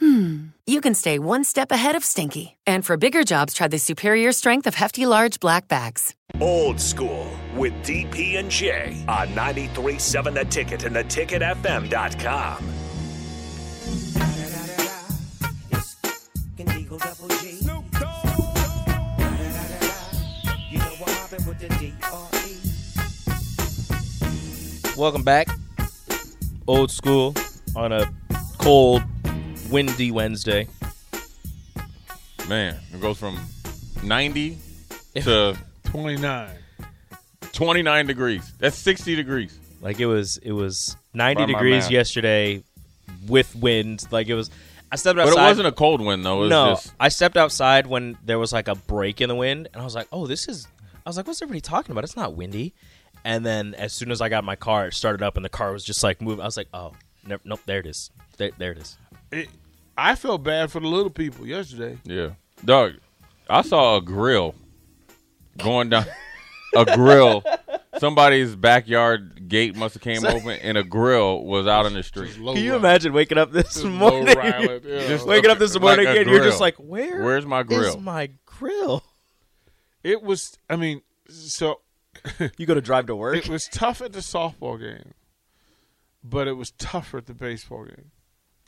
hmm, you can stay one step ahead of stinky. And for bigger jobs, try the superior strength of Hefty Large Black Bags. Old School with DP and J on 93.7 The Ticket and theticketfm.com. Welcome back. Old school on a cold, windy Wednesday. Man, it goes from 90 to 29. 29 degrees. That's 60 degrees. Like it was it was 90 By degrees yesterday with wind. Like it was I stepped outside. But it wasn't a cold wind, though. It was no, just. I stepped outside when there was like a break in the wind, and I was like, "Oh, this is." I was like, "What's everybody talking about? It's not windy." And then as soon as I got my car, it started up, and the car was just like moving. I was like, "Oh, never, nope, there it is. There, there it is." It, I felt bad for the little people yesterday. Yeah. Doug, I saw a grill going down. a grill. Somebody's backyard gate must have came open, and a grill was out in the street. Can you imagine waking up this just morning? riled, yeah. Just waking up this morning a and you're just like, "Where? Where's my grill? is grill? my grill?" It was. I mean, so You go to drive to work. it was tough at the softball game, but it was tougher at the baseball game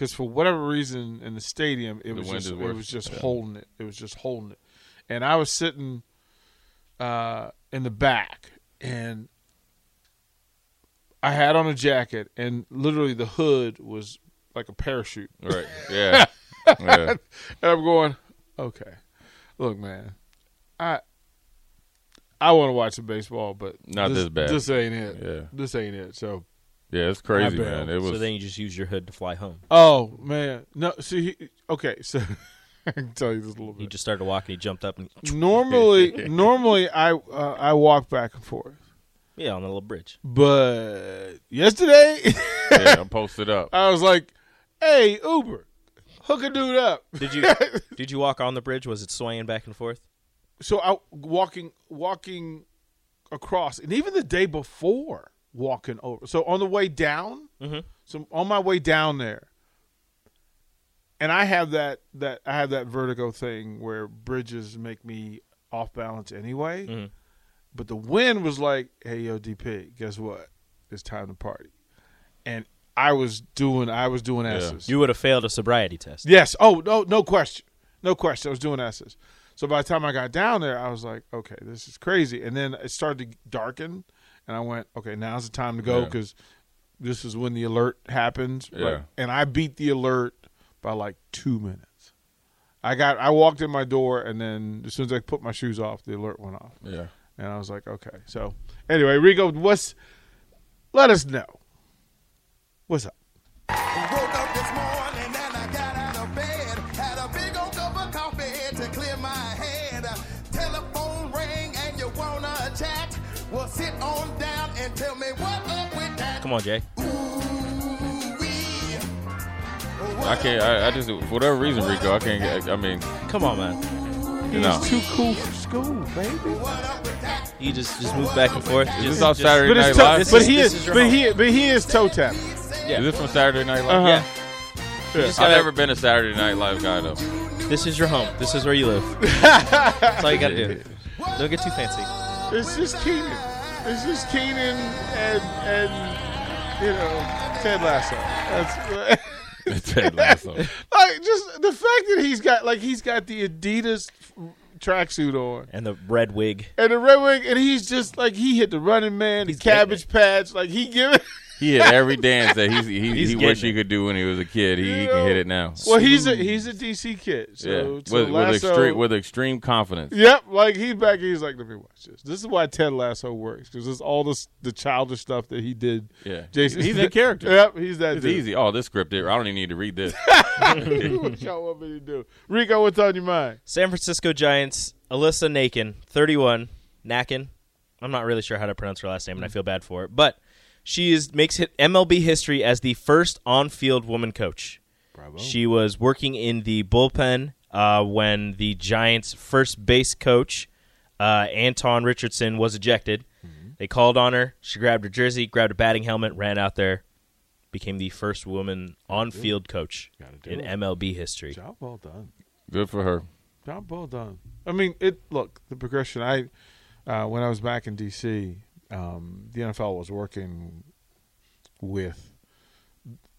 because for whatever reason in the stadium it The was just it was just Yeah. holding it. It was just holding it, and I was sitting uh, in the back and. I had on a jacket, and literally the hood was like a parachute. Right. Yeah. yeah. And I'm going, okay. Look, man, I I want to watch some baseball, but Not this bad. This ain't it. Yeah. This ain't it. So, Yeah, it's crazy, I man. It was. so then you just use your hood to fly home. oh man, no. See, he- okay, so I can tell you this a little bit. He just started walking. He jumped up and normally, normally I uh, I walk back and forth, yeah, on the little bridge. but yesterday yeah, I'm posted up. I was like, hey Uber, hook a dude up. Did you did you walk on the bridge? Was it swaying back and forth? so I walking walking across, and even the day before walking over. So on the way down, Mhm. so on my way down there, and I have that that I have that vertigo thing where bridges make me off balance anyway. Mhm. But the wind was like, "Hey, yo, DP, guess what? It's time to party." And I was doing I was doing S's. You would have failed a sobriety test. Yes. Oh no, no question, no question. I was doing S's. So by the time I got down there, I was like, okay, this is crazy. And then it started to darken, and I went, okay, now's the time to go Yeah. because this is when the alert happens. Yeah. Right? And I beat the alert by like two minutes. I got I walked in my door, and then as soon as I put my shoes off, the alert went off, Yeah. and I was like, okay. So anyway, Rico, what's let us know. What's up? Sit on down and tell me what up with that. Come on, Jay. I can't. I, I just for whatever reason, Rico. I can't. get I mean, Come on, man. you know. He's too cool for school, baby. What up with that? You just just move back and forth. Is Just, this off Saturday But, Night it's Live? But he is, is but he, but he is toe tap. Is this from Saturday Night Live? Uh-huh. Yeah. Yeah. I've gotta- never been a Saturday Night Live guy though. This is your home. This is where you live. That's all you gotta do. Don't get too fancy. It's just Kenan. It's just Kenan and and you know Ted Lasso. That's Ted Lasso. like just the fact that he's got like he's got the Adidas tracksuit on And the red wig. and the red wig, and he's just like he hit the running man, the He's getting cabbage patch, like he giving. He hit every dance that he's, he, He's he getting wished he could do when he was a kid. He, he can hit it now. Well, he's a he's a DC kid, so, yeah, with, with Lasso, extreme with extreme confidence. Yep, like he's back. He's like, let me watch this. This is why Ted Lasso works because it's all this the childish stuff that he did. Yeah, Jason, He's in character. Yep, he's that. It's dude. easy. Oh, this script here. I don't even need to read this. what y'all want me to do? Rico, what's on your mind? San Francisco Giants, Alyssa Nakken, 31, Nakken. I'm not really sure how to pronounce her last name, and I feel bad for it. But she is makes hit MLB history as the first on-field woman coach. Bravo. She was working in the bullpen uh, when the Giants' first base coach, uh, Antoan Richardson, was ejected. They called on her. She grabbed her jersey, grabbed a batting helmet, ran out there, became the first woman on-field coach in it. MLB history. Job well done. Good for her. Job well done. I mean, it. Look, the progression. I uh, when I was back in DC, um, the NFL was working with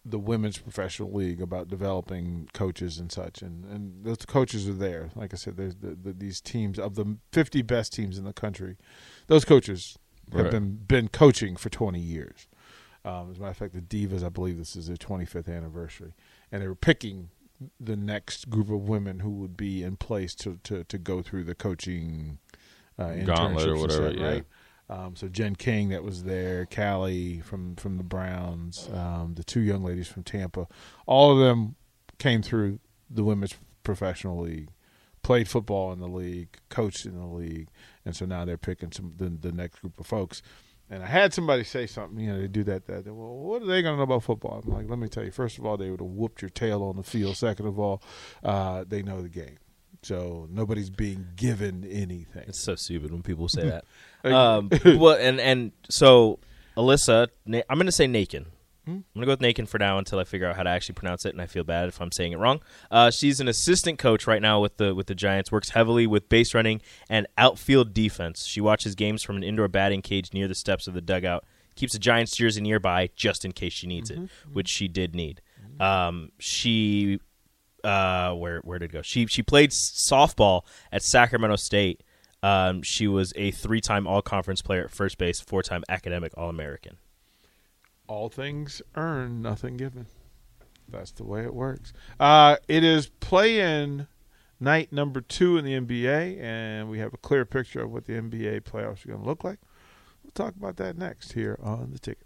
the women's professional league about developing coaches and such, and and those coaches are there. Like I said, there's the, the, these teams of the 50 best teams in the country. Those coaches have Right. been been coaching for 20 years. Um, as a matter of fact, the Divas, I believe this is their 25th anniversary, and they were picking the next group of women who would be in place to to, to go through the coaching uh, Gauntlet or whatever, stuff, yeah. right? Um, so Jen King that was there, Callie from from the Browns, um, the two young ladies from Tampa, all of them came through the women's professional league, played football in the league, coached in the league, and so now they're picking some the, the next group of folks. And I had somebody say something, you know, they do that. That well, what are they going to know about football? I'm like, let me tell you. First of all, they would have whooped your tail on the field. Second of all, uh, they know the game, so nobody's being given anything. It's so stupid when people say that. um, well, and and so Alyssa, Na- I'm going to say Nakken. I'm going to go with Nakken for now until I figure out how to actually pronounce it, and I feel bad if I'm saying it wrong. Uh, she's an assistant coach right now with the with the Giants. Works heavily with base running and outfield defense. She watches games from an indoor batting cage near the steps of the dugout. Keeps a Giants jersey nearby just in case she needs it, which she did need. Um, she uh, where where did it go? She she played softball at Sacramento State. Um, she was a three-time All-Conference player at first base, four-time academic All-American. all things earned, nothing given. That's the way it works. Uh, it is play-in night number two in the NBA, and we have a clear picture of what the NBA playoffs are going to look like. We'll talk about that next here on the ticket.